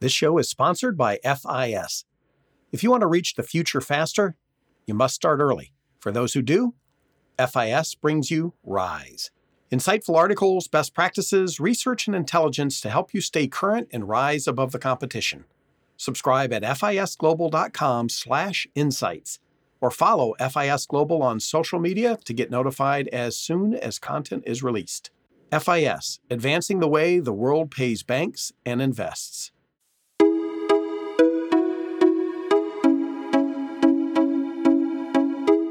This show is sponsored by FIS. If you want to reach the future faster, you must start early. For those who do, FIS brings you Rise. Insightful articles, best practices, research, and intelligence to help you stay current and rise above the competition. Subscribe at fisglobal.com/insights or follow FIS Global on social media to get notified as soon as content is released. FIS, advancing the way the world pays banks and invests.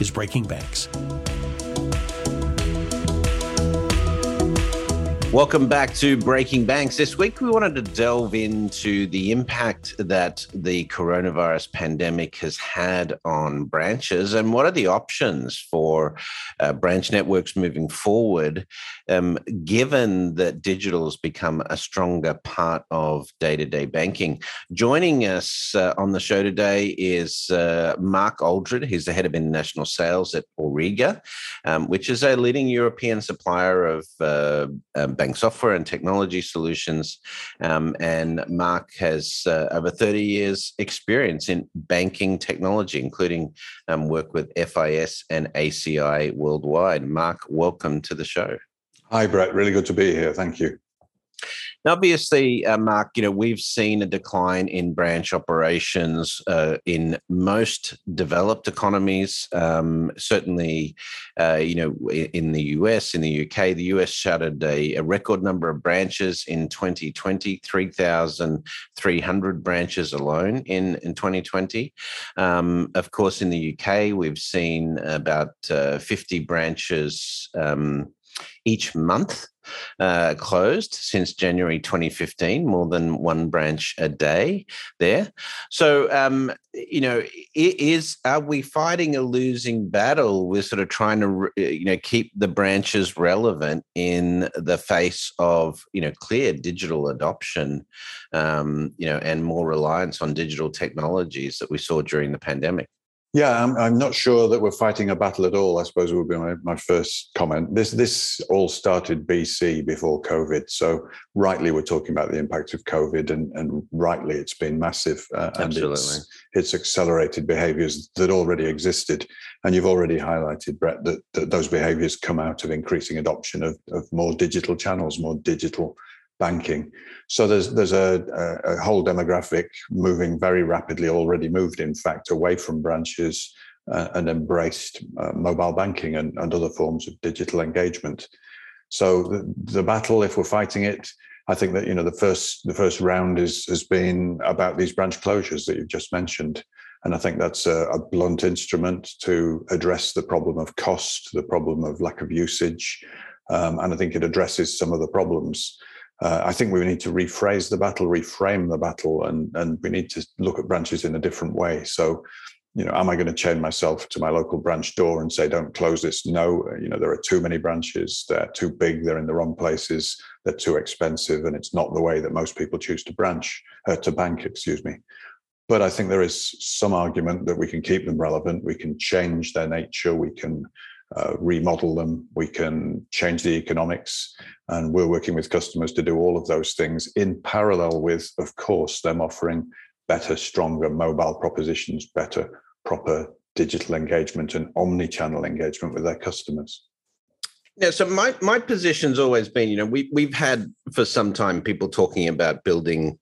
is Breaking Banks. Welcome back to Breaking Banks. This week, we wanted to delve into the impact that the coronavirus pandemic has had on branches and what are the options for uh, branch networks moving forward, um, given that digital has become a stronger part of day to day banking. Joining us uh, on the show today is uh, Mark Aldred. He's the head of international sales at Auriga, um, which is a leading European supplier of uh, um, bank software and technology solutions. Um, and Mark has uh, over 30 years experience in banking technology, including um, work with FIS and ACI worldwide. Mark, welcome to the show. Hi, Brett. Really good to be here. Thank you. Now, obviously, uh, Mark, you know we've seen a decline in branch operations uh, in most developed economies. Um, certainly, uh, you know, in the US, in the UK, the US shuttered a, a record number of branches in 2020, 3,300 branches alone in in 2020. Um, of course, in the UK, we've seen about uh, 50 branches. Um, each month uh, closed since January 2015, more than one branch a day there. So, um, you know, is are we fighting a losing battle? We're sort of trying to, you know, keep the branches relevant in the face of, you know, clear digital adoption, um, you know, and more reliance on digital technologies that we saw during the pandemic. Yeah, I'm, I'm not sure that we're fighting a battle at all. I suppose would be my, my first comment. This this all started BC before COVID, so rightly we're talking about the impact of COVID, and, and rightly it's been massive, uh, and Absolutely. it's, it's accelerated behaviours that already existed. And you've already highlighted, Brett, that, that those behaviours come out of increasing adoption of, of more digital channels, more digital banking. So there's there's a, a, whole demographic moving very rapidly, already moved, in fact, away from branches uh, and embraced uh, mobile banking and, and other forms of digital engagement. So the, the battle, if we're fighting it, I think that you know the first the first round is has been about these branch closures that you've just mentioned. And I think that's a, a, blunt instrument to address the problem of cost, the problem of lack of usage. Um, and I think it addresses some of the problems uh, I think we need to rephrase the battle, reframe the battle, and and we need to look at branches in a different way. So, you know, am I going to chain myself to my local branch door and say, "Don't close this"? No, you know, there are too many branches. They're too big. They're in the wrong places. They're too expensive, and it's not the way that most people choose to branch uh, to bank. Excuse me. But I think there is some argument that we can keep them relevant. We can change their nature. We can uh, remodel them, we can change the economics. And we're working with customers to do all of those things in parallel with, of course, them offering better, stronger mobile propositions, better, proper digital engagement and omni-channel engagement with their customers. Yeah, so my my position's always been, you know, we we've had for some time people talking about building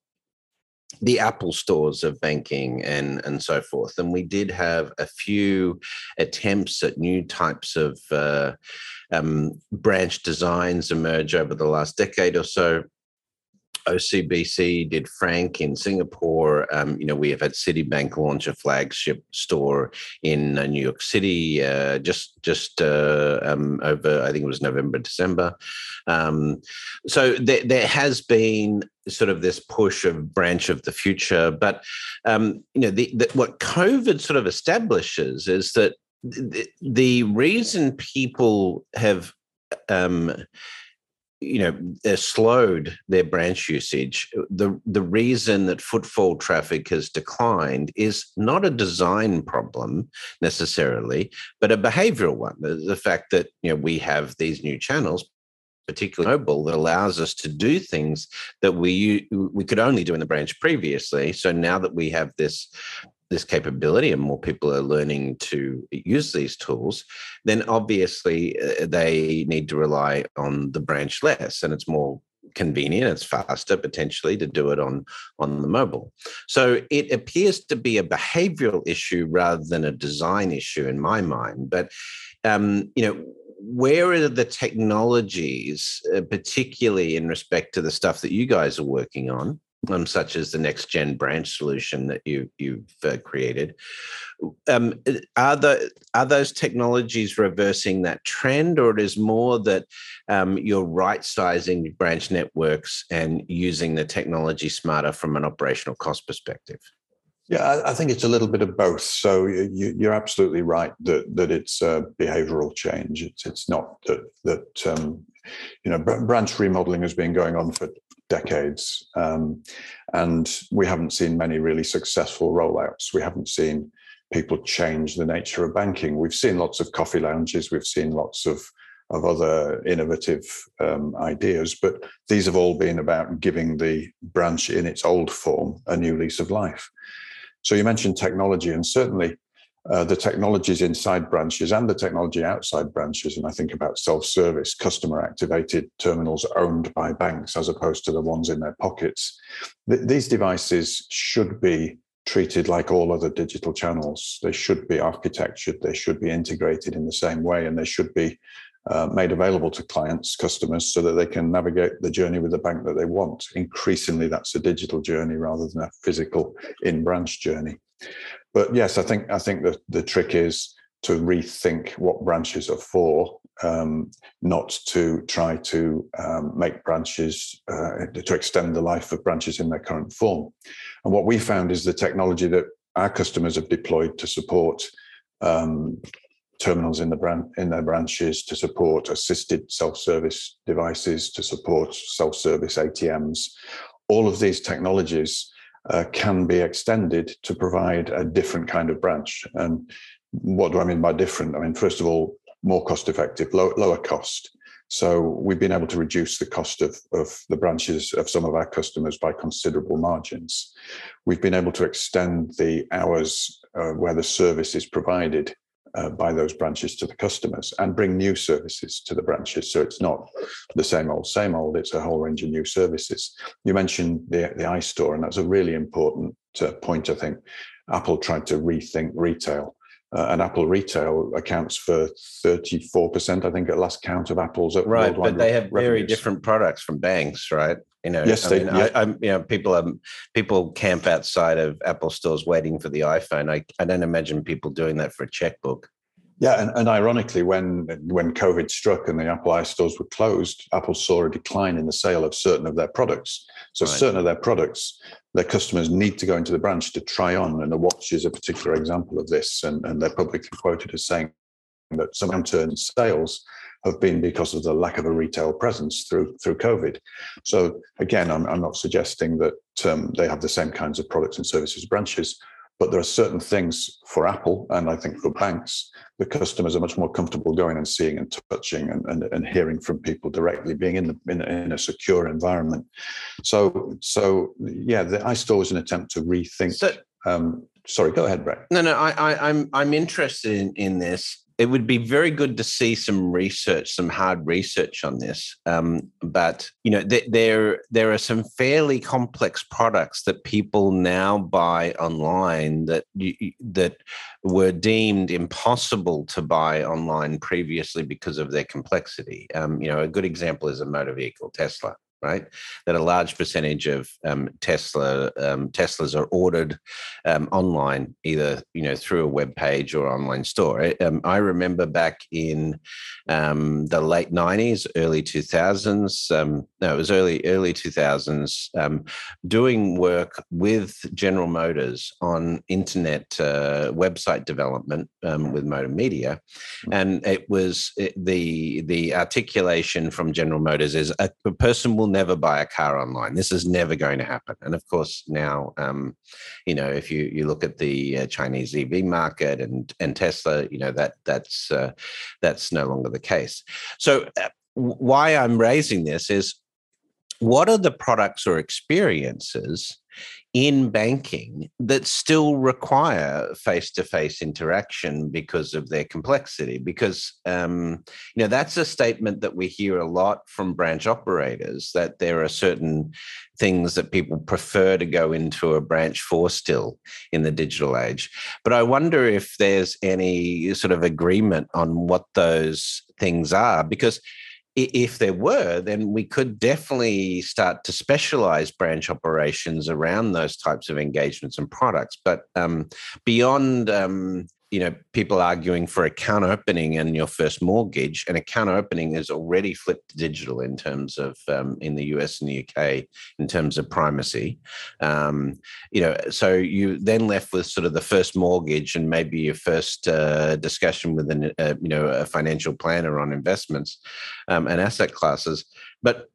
the Apple stores of banking and and so forth. And we did have a few attempts at new types of uh, um, branch designs emerge over the last decade or so. OCBC did Frank in Singapore. Um, you know, we have had Citibank launch a flagship store in uh, New York City uh, just just uh, um, over, I think it was November, December. Um, so there, there has been sort of this push of branch of the future, but um, you know, the, the, what COVID sort of establishes is that the, the reason people have um, you know slowed their branch usage. The the reason that footfall traffic has declined is not a design problem necessarily but a behavioral one. The, the fact that you know we have these new channels particularly mobile that allows us to do things that we we could only do in the branch previously. So now that we have this this capability and more people are learning to use these tools, then obviously uh, they need to rely on the branch less and it's more convenient it's faster potentially to do it on on the mobile. So it appears to be a behavioral issue rather than a design issue in my mind but um, you know where are the technologies uh, particularly in respect to the stuff that you guys are working on um, such as the next gen branch solution that you you've uh, created. Um, are the are those technologies reversing that trend, or it is more that um, you're right sizing branch networks and using the technology smarter from an operational cost perspective? Yeah, I think it's a little bit of both. So you, are absolutely right that that it's a behavioural change. It's it's not that that um, you know branch remodeling has been going on for decades. Um, and we haven't seen many really successful rollouts. We haven't seen people change the nature of banking. We've seen lots of coffee lounges, we've seen lots of of other innovative um, ideas, but these have all been about giving the branch in its old form a new lease of life. So you mentioned technology, and certainly uh, the technologies inside branches and the technology outside branches. And I think about self service, customer activated terminals owned by banks as opposed to the ones in their pockets. Th- these devices should be treated like all other digital channels. They should be architectured, they should be integrated in the same way, and they should be uh, made available to clients, customers, so that they can navigate the journey with the bank that they want. Increasingly, that's a digital journey rather than a physical in branch journey but yes, I think I think the the trick is to rethink what branches are for, um, not to try to um, make branches uh, to extend the life of branches in their current form. And what we found is the technology that our customers have deployed to support um, terminals in the brand in their branches, to support assisted self-service devices, to support self-service ATMs. All of these technologies uh, can be extended to provide a different kind of branch. And what do I mean by different? I mean, first of all, more cost effective, low, lower cost. So we've been able to reduce the cost of, of the branches of some of our customers by considerable margins. We've been able to extend the hours uh, where the service is provided uh, by those branches to the customers and bring new services to the branches. So it's not the same old, same old. It's a whole range of new services. You mentioned the the iStore, and that's a really important uh, point. I think Apple tried to rethink retail. Uh, and Apple Retail accounts for 34%, I think, at last count of Apple's right. But they have revenues. very different products from banks, right? You know, yes, I they. Mean, yeah. I, am you know, people um, people camp outside of Apple stores waiting for the iPhone. I, I don't imagine people doing that for a checkbook. Yeah, and, and ironically, when when COVID struck and the Apple I stores were closed, Apple saw a decline in the sale of certain of their products. So right. certain of their products, their customers need to go into the branch to try on, and the watch is a particular example of this. And, and they're publicly quoted as saying that some downturn in sales have been because of the lack of a retail presence through through COVID. So again, I'm, I'm not suggesting that um, they have the same kinds of products and services branches, but there are certain things for Apple and I think for banks, the customers are much more comfortable going and seeing and touching and, and, and hearing from people directly, being in the in, in a secure environment. So so yeah, the iStore was an attempt to rethink. So, um, sorry, go ahead, Brett. No, no, I, I, I'm I'm interested in, in this it would be very good to see some research, some hard research on this. Um, but you know, th- there there are some fairly complex products that people now buy online that you, that were deemed impossible to buy online previously because of their complexity. Um, you know, a good example is a motor vehicle, Tesla right? That a large percentage of um, Tesla um, Teslas are ordered um, online, either you know through a web page or online store. Um, I remember back in um, the late '90s, early 2000s. Um, no, it was early early 2000s. doing work with General Motors on internet uh, website development with Motor Media, mm. and it was it, the the articulation from General Motors is a, a person will never buy a car online. This is never going to happen. And of course, now, um, you know, if you you look at the uh, Chinese EV market and and Tesla, you know that that's uh, that's no longer the case. So, uh, why I'm raising this is, what are the products or experiences in banking that still require face-to-face interaction because of their complexity? Because um, you know that's a statement that we hear a lot from branch operators that there are certain things that people prefer to go into a branch for still in the digital age. But i wonder if there's any sort of agreement on what those things are because if there were, then we could definitely start to specialize branch operations around those types of engagements and products. But um, beyond um, you know people arguing for account opening and your first mortgage and account opening is already flipped digital in terms of um, in the us and the uk in terms of primacy. Um, you know so you then left with sort of the first mortgage and maybe your first uh, discussion with an uh, you know a financial planner on investments um, and asset classes. But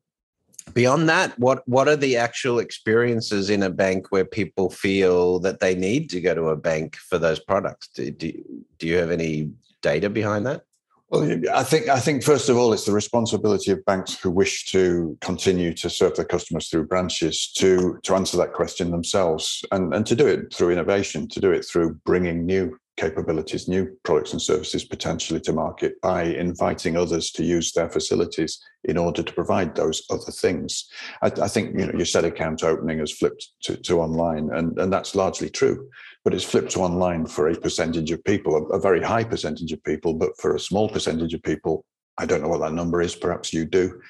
beyond that what what are the actual experiences in a bank where people feel that they need to go to a bank for those products? Do, do, do you have any data behind that? Well, I think I think first of all, it's the responsibility of banks who wish to continue to serve their customers through branches to to answer that question themselves, and and to do it through innovation, to do it through bringing new capabilities, new products and services potentially to market by inviting others to use their facilities in order to provide those other things. I, I think you know you said account opening has flipped to, to, online, and, and that's largely true. But it's flipped to online for a percentage of people, a, a very high percentage of people, but for a small percentage of people, I don't know what that number is. Perhaps you do.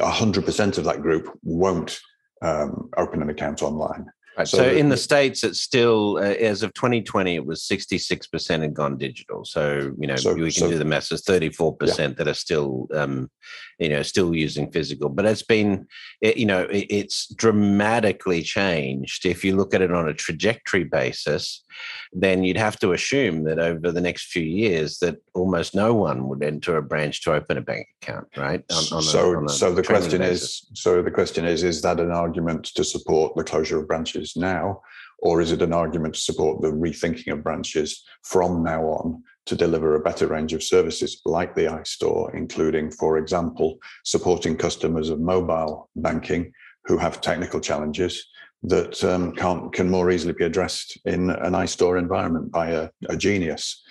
hundred percent of that group won't um, open an account online. Right. So, so in the states, it's still uh, as of 2020, it was 66 percent had gone digital. So you know so, we can so, do the math. It's 34 yeah. percent that are still um, you know still using physical. But it's been it, you know it, it's dramatically changed. If you look at it on a trajectory basis, then you'd have to assume that over the next few years that almost no one would enter a branch to open a bank account, right? On, on so a, so the question basis. is so the question is is that an argument to support the closure of branches now? Or is it an argument to support the rethinking of branches from now on to deliver a better range of services like the iStore, including, for example, supporting customers of mobile banking who have technical challenges that um, can can more easily be addressed in an iStore environment by a, a genius.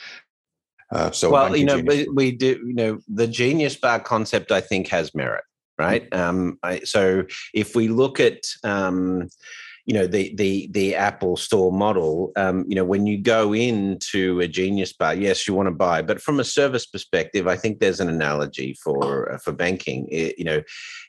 Uh, so, well, you know, genius. we do, you know, the genius bar concept, I think, has merit, right? Mm. Um, I, so, if we look at um, you know the the the Apple Store model. Um, you know, when you go into a Genius Bar, yes, you want to buy, but from a service perspective, I think there's an analogy for uh, for banking. It, you know,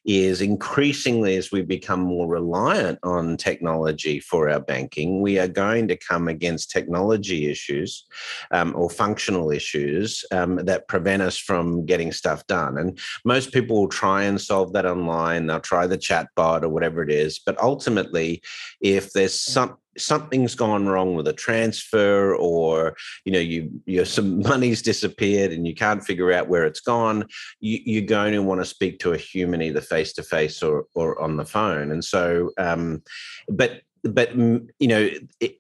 is increasingly as we become more reliant on technology for our banking, we are going to come against technology issues um, or functional issues um, that prevent us from getting stuff done. And most people will try and solve that online. They'll try the chatbot or whatever it is, but ultimately, if there's some something's gone wrong with a transfer or you know you you some money's disappeared and you can't figure out where it's gone you, you're going to want to speak to a human either face to face or or on the phone. And so um but but mm, you know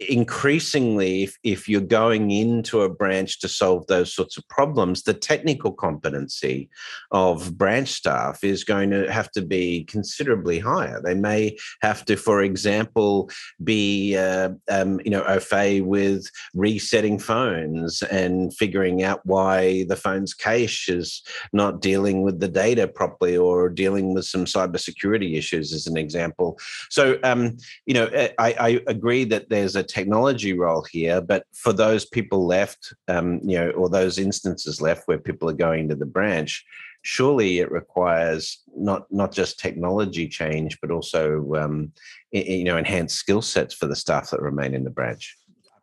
increasingly if, if you're going into a branch to solve those sorts of problems the technical competency of branch staff is going to have to be considerably higher. They may have to for example be uh, um, you know au fait with resetting phones and figuring out why the phone's cache is not dealing with the data properly or dealing with some cybersecurity issues as an example. So um, you know I, I, agree that there's a technology role here, but for those people left, um, you know, or those instances left where people are going to the branch, surely it requires not not just technology change, but also um, you know enhanced skill sets for the staff that remain in the branch.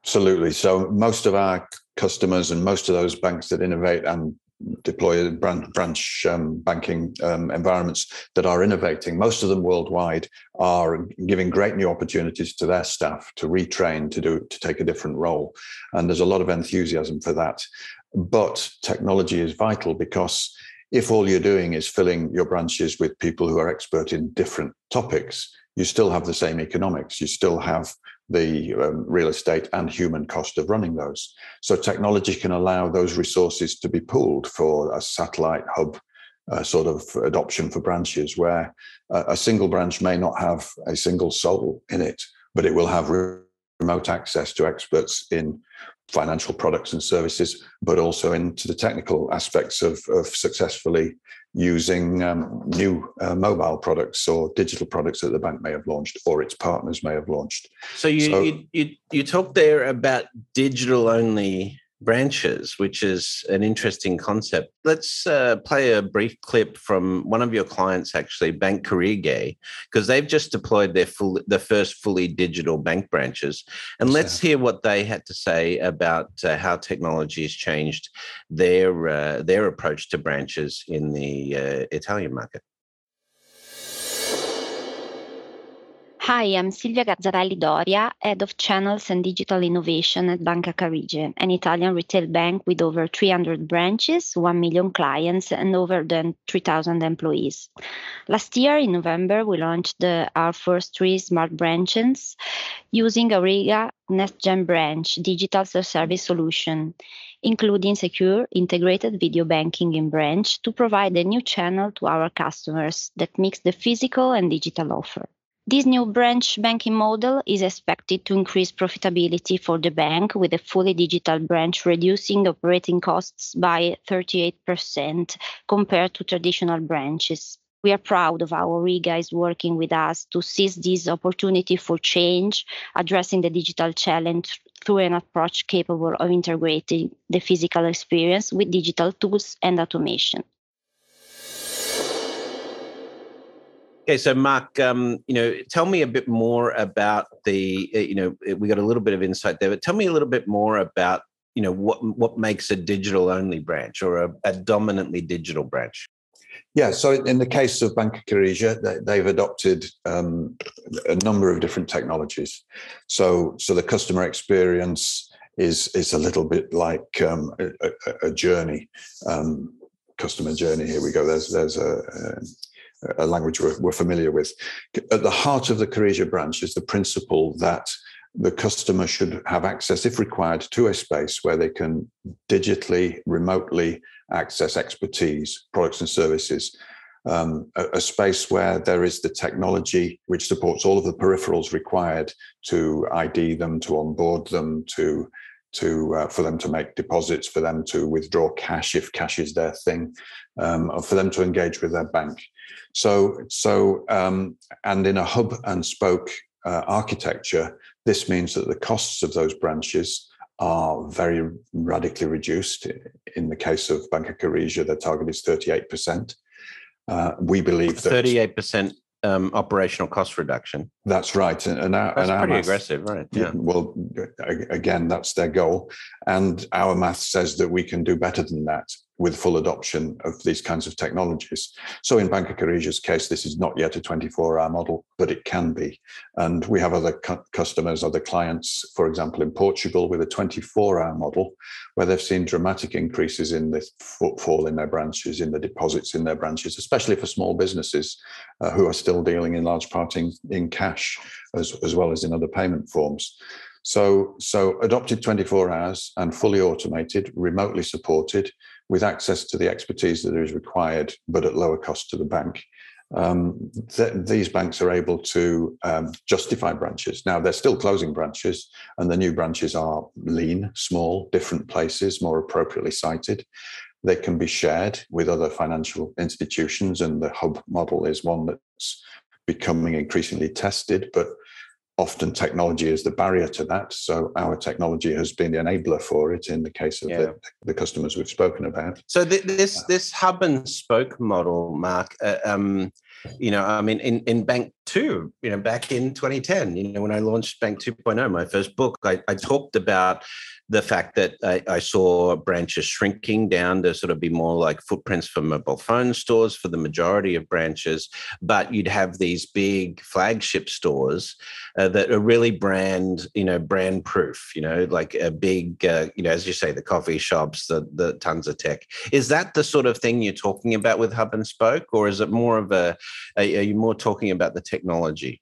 Absolutely. So most of our customers and most of those banks that innovate and deploy branch um, banking um, environments that are innovating. Most of them worldwide are giving great new opportunities to their staff to retrain to do to take a different role, and there's a lot of enthusiasm for that. But technology is vital because if all you're doing is filling your branches with people who are expert in different topics, you still have the same economics. You still have the um, real estate and human cost of running those. So technology can allow those resources to be pooled for a satellite hub uh, sort of adoption for branches where a, a single branch may not have a single soul in it, but it will have remote access to experts in financial products and services, but also into the technical aspects of, of successfully using um, new uh, mobile products or digital products that the bank may have launched or its partners may have launched. So you so, you, you, you talked there about digital only branches, which is an interesting concept. Let's uh, play a brief clip from one of your clients, actually, Bank Carige, because they've just deployed their full, the first fully digital bank branches. And let's hear what they had to say about uh, how technology has changed their uh, their approach to branches in the uh, Italian market. Hi, I'm Silvia Gazzarelli Doria, Head of Channels and Digital Innovation at Banca Carige, an Italian retail bank with over 300 branches, 1 million clients, and over than 3,000 employees. Last year, in November, we launched the, our first three smart branches using Auriga NextGen Branch digital self-service solution, including secure integrated video banking in branch to provide a new channel to our customers that mix the physical and digital offer. This new branch banking model is expected to increase profitability for the bank with a fully digital branch, reducing operating costs by 38% compared to traditional branches. We are proud of Auriga is working with us to seize this opportunity for change, addressing the digital challenge through an approach capable of integrating the physical experience with digital tools and automation. Okay, so Mark, um, you know, tell me a bit more about the, uh, you know, we got a little bit of insight there, but tell me a little bit more about, you know, what what makes a digital only branch or a, a dominantly digital branch. Yeah, so in the case of Banca Carige, they've adopted um, a number of different technologies. So, so the customer experience is is a little bit like um, a, a, journey, um, customer journey. Here we go. There's there's a, a language we're, we're, familiar with. At the heart of the Carige branch is the principle that the customer should have access, if required, to a space where they can digitally, remotely access expertise, products, and services. Um, a, a, space where there is the technology which supports all of the peripherals required to ID them, to onboard them, to to uh, for them to make deposits, for them to withdraw cash if cash is their thing, um, or for them to engage with their bank. So, so um, and in a hub and spoke uh, architecture, this means that the costs of those branches are very radically reduced. In the case of Banca Carige, their target is 38%. Uh, we believe that 38% um, operational cost reduction. That's right, and, and our, that's and our pretty math, aggressive, right? Yeah. Well, again, that's their goal, and our math says that we can do better than that with full adoption of these kinds of technologies. So in Banca Carige's case, this is not yet a 24-hour model, but it can be. And we have other cu- customers, other clients, for example, in Portugal with a 24-hour model, where they've seen dramatic increases in the footfall in their branches, in the deposits in their branches, especially for small businesses uh, who are still dealing in large part in, in cash as, as well as in other payment forms. So, so adopted 24 hours and fully automated, remotely supported, with access to the expertise that is required, but at lower cost to the bank. Um, th- these banks are able to um, justify branches. Now, they're still closing branches, and the new branches are lean, small, different places, more appropriately sited. They can be shared with other financial institutions, and the hub model is one that's becoming increasingly tested. But often technology is the barrier to that. So our technology has been the enabler for it in the case of yeah. the, the, customers we've spoken about. So th- this uh, this hub and spoke model, Mark. Uh, um, you know, I mean, in, in Bank 2, you know, back in 2010, you know, when I launched Bank 2.0, my first book, I, I talked about the fact that I, I, saw branches shrinking down to sort of be more like footprints for mobile phone stores for the majority of branches, but you'd have these big flagship stores uh, that are really brand, you know, brand proof. You know, like a big, uh, you know, as you say, the coffee shops, the the tons of tech. Is that the sort of thing you're talking about with Hub and Spoke, or is it more of a? Are you more talking about the technology?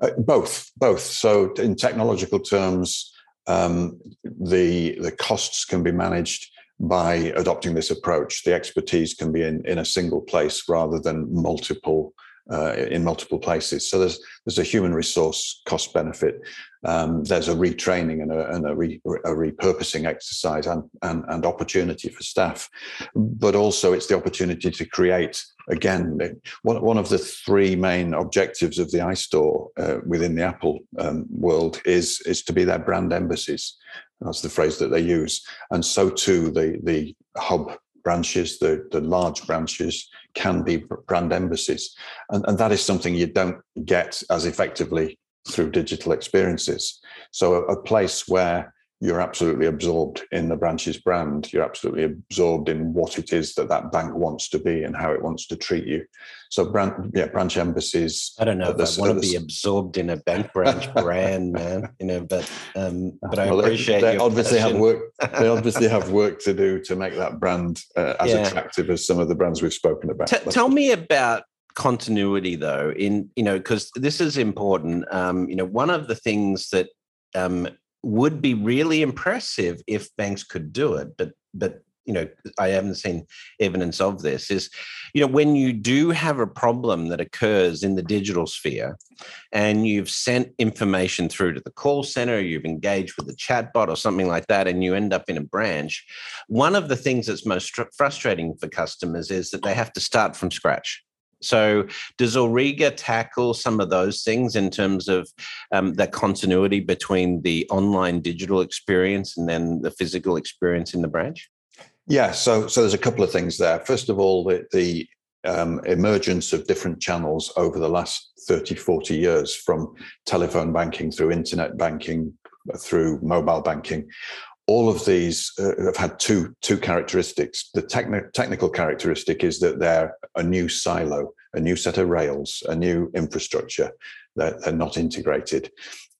Uh, both, both. So, in technological terms, um, the the costs can be managed by adopting this approach. The expertise can be in, in a single place rather than multiple uh, in multiple places. So there's there's a human resource cost benefit. Um, there's a retraining and a, and a, re, a repurposing exercise and, and, and opportunity for staff, but also it's the opportunity to create again one, one of the three main objectives of the iStore uh, within the Apple um, world is is to be their brand embassies. That's the phrase that they use, and so too the the hub branches, the, the large branches, can be brand embassies. And, and that is something you don't get as effectively through digital experiences. So, a, a place where you're absolutely absorbed in the branch's brand. You're absolutely absorbed in what it is that that bank wants to be and how it wants to treat you. So, brand, yeah, branch embassies. I don't know the, I want to be absorbed in a bank branch brand, man. You know, but um, but I well, appreciate. They, they obviously have work. They obviously have work to do to make that brand uh, as yeah. attractive as some of the brands we've spoken about. T- tell me about continuity though in you know because this is important um you know one of the things that um would be really impressive if banks could do it but but you know i haven't seen evidence of this is you know when you do have a problem that occurs in the digital sphere and you've sent information through to the call center you've engaged with the chatbot or something like that and you end up in a branch one of the things that's most frustrating for customers is that they have to start from scratch so, does Auriga tackle some of those things in terms of um, the continuity between the online digital experience and then the physical experience in the branch? Yeah, so so there's a couple of things there. First of all, the, the um, emergence of different channels over the last 30, 40 years from telephone banking through internet banking through mobile banking all of these uh, have had two two characteristics. The techni- technical characteristic is that they're a new silo, a new set of rails, a new infrastructure. They're, they're not integrated,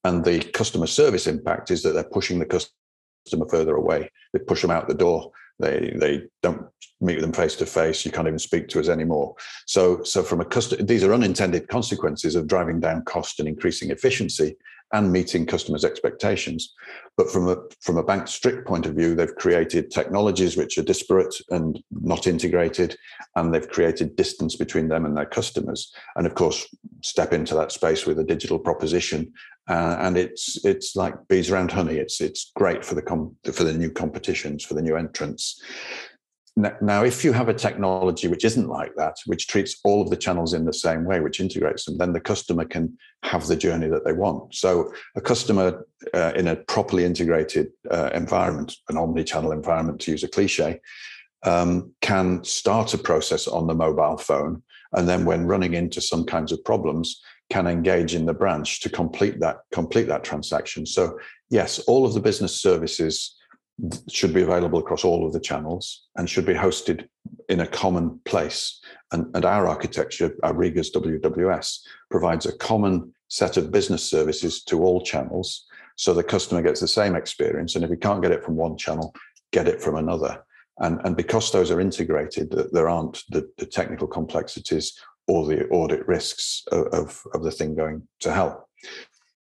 and the customer service impact is that they're pushing the customer further away. They push them out the door. They they don't meet them face to face. You can't even speak to us anymore. So so from a customer, these are unintended consequences of driving down cost and increasing efficiency and meeting customers' expectations. But from a from a bank strict point of view, they've created technologies which are disparate and not integrated, and they've created distance between them and their customers. And of course, step into that space with a digital proposition, uh, and it's it's like bees around honey. It's it's great for the com- for the new competitions, for the new entrants. Now, if you have a technology which isn't like that, which treats all of the channels in the same way, which integrates them, then the customer can have the journey that they want. So, a customer uh, in a properly integrated uh, environment, an omni-channel environment, to use a cliche, um, can start a process on the mobile phone, and then, when running into some kinds of problems, can engage in the branch to complete that complete that transaction. So, yes, all of the business services should be available across all of the channels and should be hosted in a common place. And, and our architecture, Auriga's WWS, provides a common set of business services to all channels so the customer gets the same experience. And if you can't get it from one channel, get it from another. And, and because those are integrated, there aren't the, the technical complexities or the audit risks of, of, of the thing going to hell.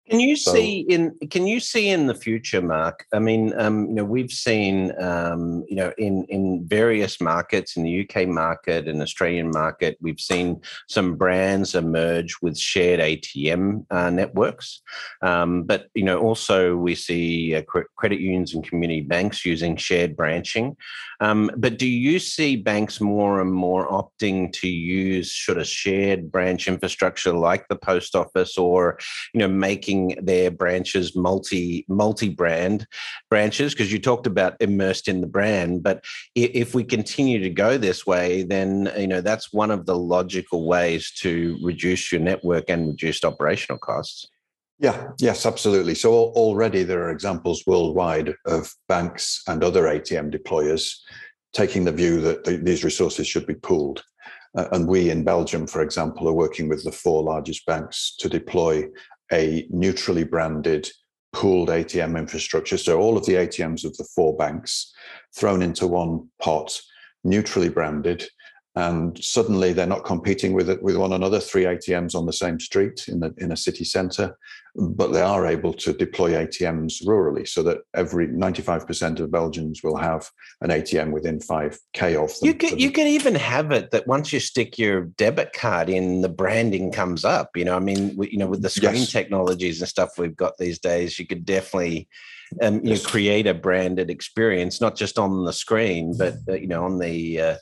Can you so, see in Can you see in the future, Mark? I mean, um, you know, we've seen, um, you know, in in various markets, in the UK market and Australian market, we've seen some brands emerge with shared ATM uh, networks. Um, but you know, also we see uh, credit unions and community banks using shared branching. Um, but do you see banks more and more opting to use sort of shared branch infrastructure like the post office, or you know, making making their branches multi multi brand branches because you talked about immersed in the brand. But if we continue to go this way, then you know that's one of the logical ways to reduce your network and reduce operational costs. Yeah, yes, absolutely. So already there are examples worldwide of banks and other ATM deployers taking the view that the, these resources should be pooled. Uh, and we in Belgium, for example, are working with the four largest banks to deploy a neutrally branded pooled ATM infrastructure. So all of the ATMs of the four banks thrown into one pot, neutrally branded, and suddenly they're not competing with it with one another three atms on the same street in the in a city center but they are able to deploy atms rurally so that every 95% of belgians will have an atm within 5k of them you can you can even have it that once you stick your debit card in the branding comes up you know i mean you know with the screen yes. technologies and stuff we've got these days you could definitely um, you yes. know, create a branded experience not just on the screen but uh, you know on the uh,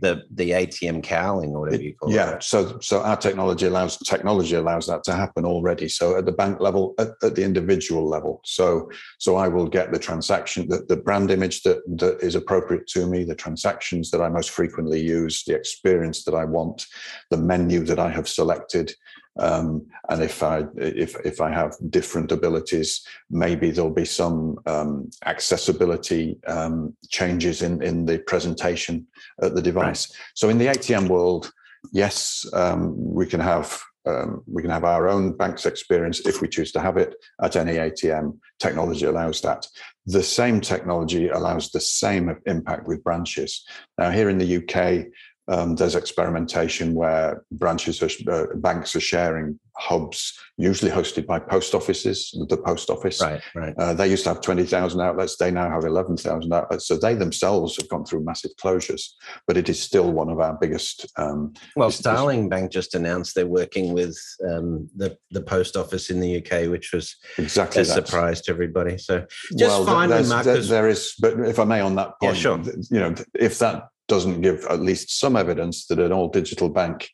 the the ATM cowling or whatever you call yeah, it. Yeah. So so our technology allows technology allows that to happen already. So at the bank level, at, at the individual level. So so I will get the transaction, the, the brand image that that is appropriate to me, the transactions that I most frequently use, the experience that I want, the menu that I have selected, um, and if I if if I have different abilities, maybe there'll be some um, accessibility um, changes in in the presentation at the device. Right. So in the ATM world, yes, um, we can have um, we can have our own bank's experience if we choose to have it at any ATM. Technology allows that. The same technology allows the same impact with branches. Now, here in the UK, um, there's experimentation where branches are, uh, banks are sharing hubs, usually hosted by post offices. The post office, right, right. Uh, they used to have twenty thousand outlets. They now have eleven thousand outlets. So they themselves have gone through massive closures. But it is still one of our biggest. Um, well, Starling Bank just announced they're working with um, the the post office in the UK, which was exactly a that. surprise to everybody. So just well, finally, Marcus, there is. But if I may, on that point, yeah, sure. you know, if that doesn't give at least some evidence that an all digital bank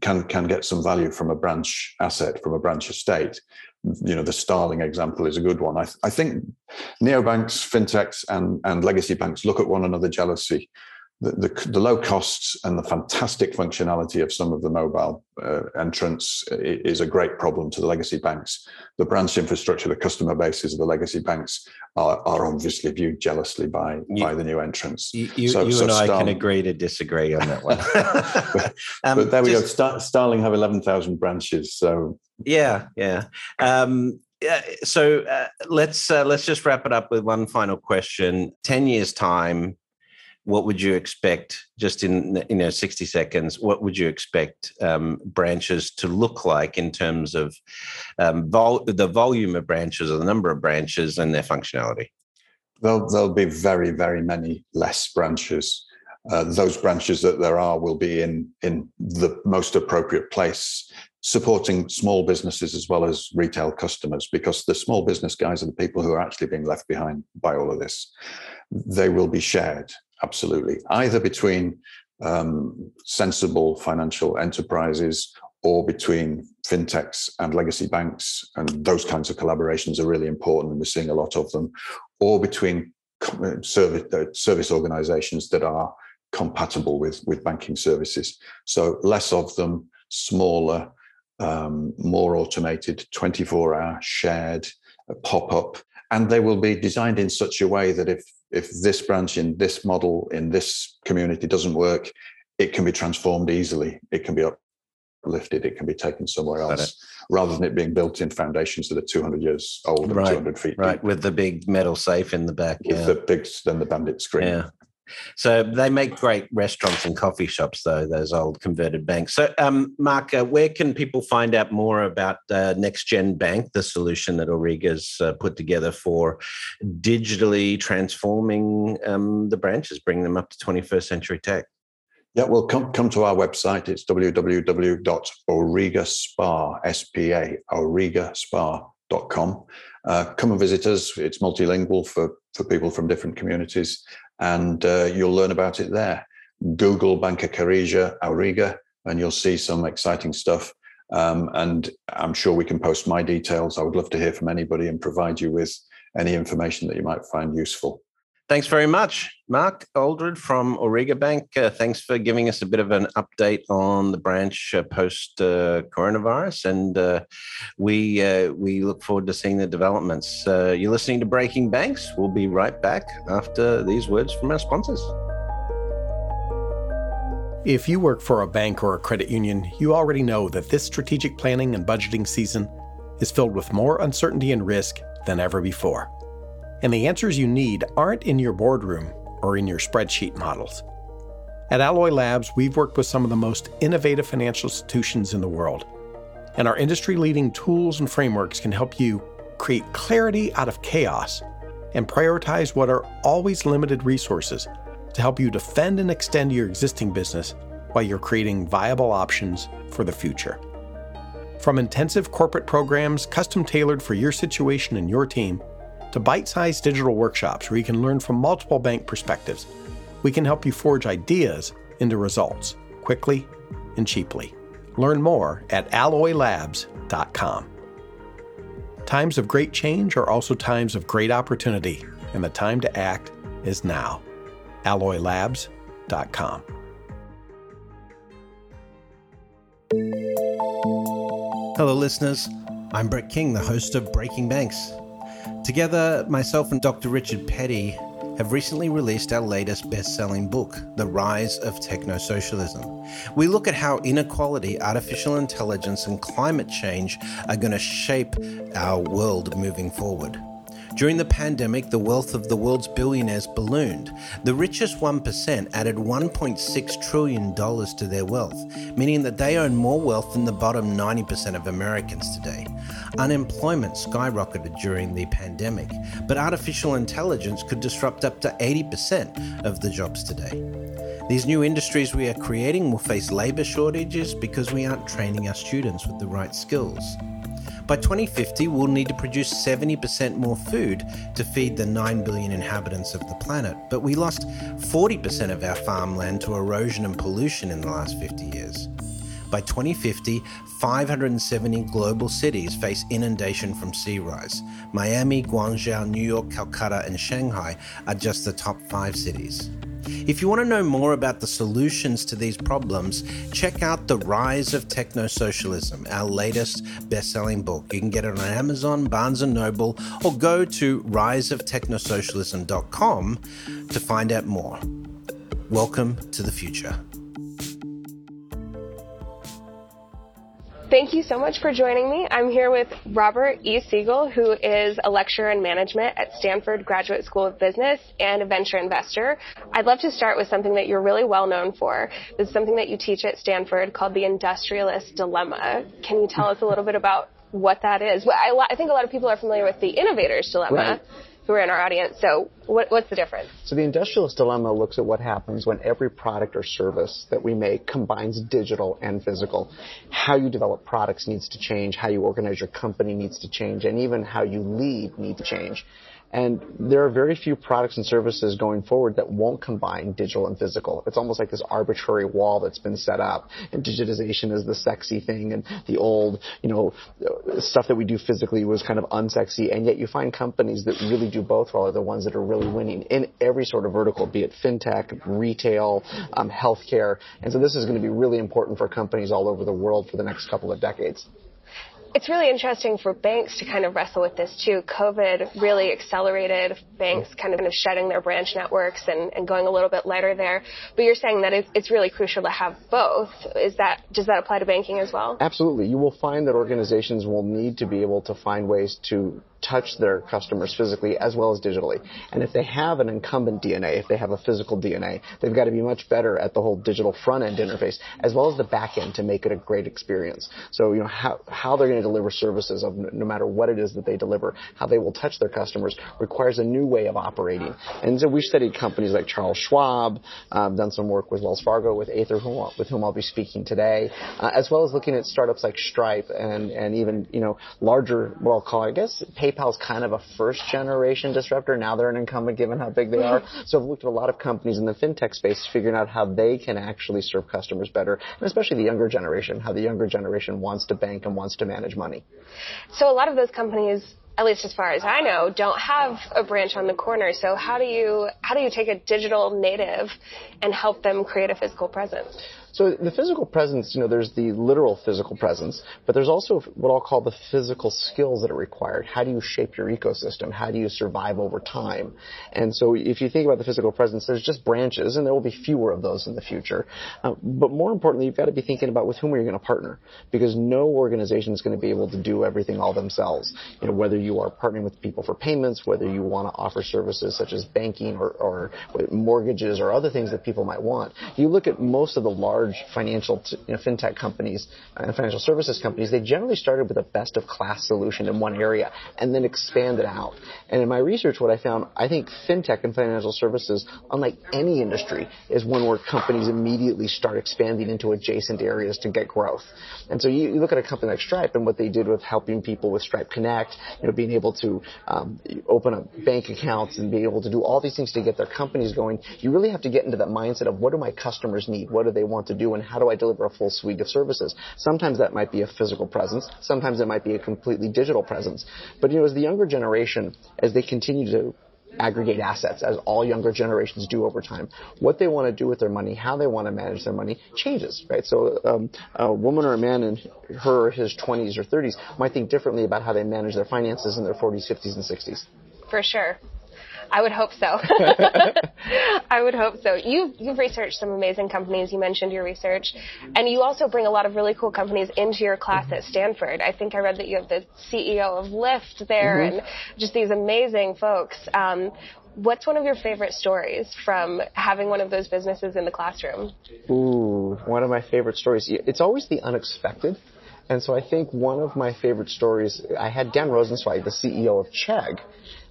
can can get some value from a branch asset from a branch estate. You know the starling example is a good one. I, th- I think neobanks fintechs and and legacy banks look at one another jealousy the, the, the, low costs and the fantastic functionality of some of the mobile uh, entrants is a great problem to the legacy banks. The branch infrastructure, the customer bases of the legacy banks are, are obviously viewed jealously by, you, by the new entrants. You, you, so, you so and Star- I can agree to disagree on that one. but, um, but, there we just, go. Star- Starling have 11,000 branches. So yeah, yeah. Um, yeah, so uh, let's uh, let's just wrap it up with one final question. Ten years time, what would you expect just in you know 60 seconds what would you expect um, branches to look like in terms of um, vol- the volume of branches or the number of branches and their functionality? There'll, there'll be very very many less branches. Uh, those branches that there are will be in in the most appropriate place supporting small businesses as well as retail customers because the small business guys are the people who are actually being left behind by all of this. They will be shared absolutely, either between um, sensible financial enterprises or between fintechs and legacy banks. And those kinds of collaborations are really important, and we're seeing a lot of them, or between uh, service, uh, service organizations that are compatible with, with banking services. So less of them, smaller, um, more automated, 24 hour shared, uh, pop up. And they will be designed in such a way that if if this branch in this model in this community doesn't work, it can be transformed easily. It can be uplifted. It can be taken somewhere else, rather than it being built in foundations that are 200 years old and right, 200 feet right, deep. with the big metal safe in the back. With yeah. the big, then the bandit screen. Yeah. So they make great restaurants and coffee shops, though those old converted banks. So, um, Mark, uh, where can people find out more about uh, Next Gen Bank, the solution that Auriga's uh, put together for digitally transforming um, the branches, bringing them up to 21st century tech? Yeah, well, come come to our website. It's www.aurigaspa, S-P-A. Uh, come and visit us. It's multilingual for, for people from different communities and uh, you'll learn about it there. Google Banca Carige Auriga, and you'll see some exciting stuff. Um, and I'm sure we can post my details. I would love to hear from anybody and provide you with any information that you might find useful. Thanks very much, Mark Aldred from Auriga Bank. Uh, thanks for giving us a bit of an update on the branch uh, post uh, coronavirus, and uh, we uh, we look forward to seeing the developments. Uh, you're listening to Breaking Banks. We'll be right back after these words from our sponsors. If you work for a bank or a credit union, you already know that this strategic planning and budgeting season is filled with more uncertainty and risk than ever before. And the answers you need aren't in your boardroom or in your spreadsheet models. At Alloy Labs, we've worked with some of the most innovative financial institutions in the world. And our industry leading tools and frameworks can help you create clarity out of chaos and prioritize what are always limited resources to help you defend and extend your existing business while you're creating viable options for the future. From intensive corporate programs custom tailored for your situation and your team, to bite sized digital workshops where you can learn from multiple bank perspectives, we can help you forge ideas into results quickly and cheaply. Learn more at alloylabs.com. Times of great change are also times of great opportunity, and the time to act is now alloylabs.com. Hello, listeners. I'm Brett King, the host of Breaking Banks. Together, myself and Dr. Richard Petty have recently released our latest best selling book, The Rise of Techno Socialism. We look at how inequality, artificial intelligence, and climate change are going to shape our world moving forward. During the pandemic, the wealth of the world's billionaires ballooned. The richest 1% added $1.6 trillion to their wealth, meaning that they own more wealth than the bottom 90% of Americans today. Unemployment skyrocketed during the pandemic, but artificial intelligence could disrupt up to 80% of the jobs today. These new industries we are creating will face labor shortages because we aren't training our students with the right skills. By 2050, we'll need to produce 70% more food to feed the 9 billion inhabitants of the planet, but we lost 40% of our farmland to erosion and pollution in the last 50 years. By 2050, 570 global cities face inundation from sea rise. Miami, Guangzhou, New York, Calcutta, and Shanghai are just the top five cities. If you want to know more about the solutions to these problems, check out The Rise of Techno Socialism, our latest best selling book. You can get it on Amazon, Barnes Noble, or go to riseoftechnosocialism.com to find out more. Welcome to the future. Thank you so much for joining me. I'm here with Robert E. Siegel, who is a lecturer in management at Stanford Graduate School of Business and a venture investor. I'd love to start with something that you're really well known for. It's something that you teach at Stanford called the industrialist dilemma. Can you tell us a little bit about what that is? Well, I, I think a lot of people are familiar with the innovator's dilemma. Right who are in our audience. So what, what's the difference? So the industrialist dilemma looks at what happens when every product or service that we make combines digital and physical. How you develop products needs to change, how you organize your company needs to change, and even how you lead needs to change. And there are very few products and services going forward that won't combine digital and physical. It's almost like this arbitrary wall that's been set up. And digitization is the sexy thing, and the old, you know, stuff that we do physically was kind of unsexy. And yet you find companies that really do both well are the ones that are really winning in every sort of vertical, be it fintech, retail, um, healthcare. And so this is going to be really important for companies all over the world for the next couple of decades. It's really interesting for banks to kind of wrestle with this too. COVID really accelerated banks kind of shedding their branch networks and, and going a little bit lighter there. But you're saying that it's, it's really crucial to have both. Is that does that apply to banking as well? Absolutely. You will find that organizations will need to be able to find ways to touch their customers physically as well as digitally. And if they have an incumbent DNA, if they have a physical DNA, they've got to be much better at the whole digital front end interface as well as the back end to make it a great experience. So, you know, how, how they're going to deliver services of no matter what it is that they deliver, how they will touch their customers requires a new way of operating. And so we've studied companies like Charles Schwab, um, done some work with Wells Fargo, with Ather, whom, with whom I'll be speaking today, uh, as well as looking at startups like Stripe and, and even, you know, larger, what I'll call, I guess, PayPal PayPal is kind of a first generation disruptor. Now they're an incumbent given how big they are. So I've looked at a lot of companies in the fintech space figuring out how they can actually serve customers better, and especially the younger generation, how the younger generation wants to bank and wants to manage money. So a lot of those companies at least as far as I know, don't have a branch on the corner. So how do you how do you take a digital native and help them create a physical presence? So the physical presence, you know, there's the literal physical presence, but there's also what I'll call the physical skills that are required. How do you shape your ecosystem? How do you survive over time? And so if you think about the physical presence, there's just branches, and there will be fewer of those in the future. Uh, but more importantly, you've got to be thinking about with whom are you going to partner, because no organization is going to be able to do everything all themselves. You know, whether you are partnering with people for payments, whether you want to offer services such as banking or, or mortgages or other things that people might want. You look at most of the large large financial you know, fintech companies and financial services companies, they generally started with a best of class solution in one area and then expanded out. And in my research, what I found, I think fintech and financial services, unlike any industry, is one where companies immediately start expanding into adjacent areas to get growth. And so you, you look at a company like Stripe and what they did with helping people with Stripe Connect, you know, being able to um, open up bank accounts and be able to do all these things to get their companies going. You really have to get into that mindset of what do my customers need? What do they want to to do and how do I deliver a full suite of services. Sometimes that might be a physical presence. Sometimes it might be a completely digital presence. But you know, as the younger generation, as they continue to aggregate assets as all younger generations do over time. What they want to do with their money, how they want to manage their money changes, right? So um, a woman or a man in her or his 20s or 30s might think differently about how they manage their finances in their 40s, 50s, and 60s. For sure. I would hope so. I would hope so. You've, you've researched some amazing companies. You mentioned your research. And you also bring a lot of really cool companies into your class at Stanford. I think I read that you have the CEO of Lyft there mm-hmm. and just these amazing folks. Um, What's one of your favorite stories from having one of those businesses in the classroom? Ooh, one of my favorite stories. It's always the unexpected. And so I think one of my favorite stories, I had Dan Rosensweig, the CEO of Chegg,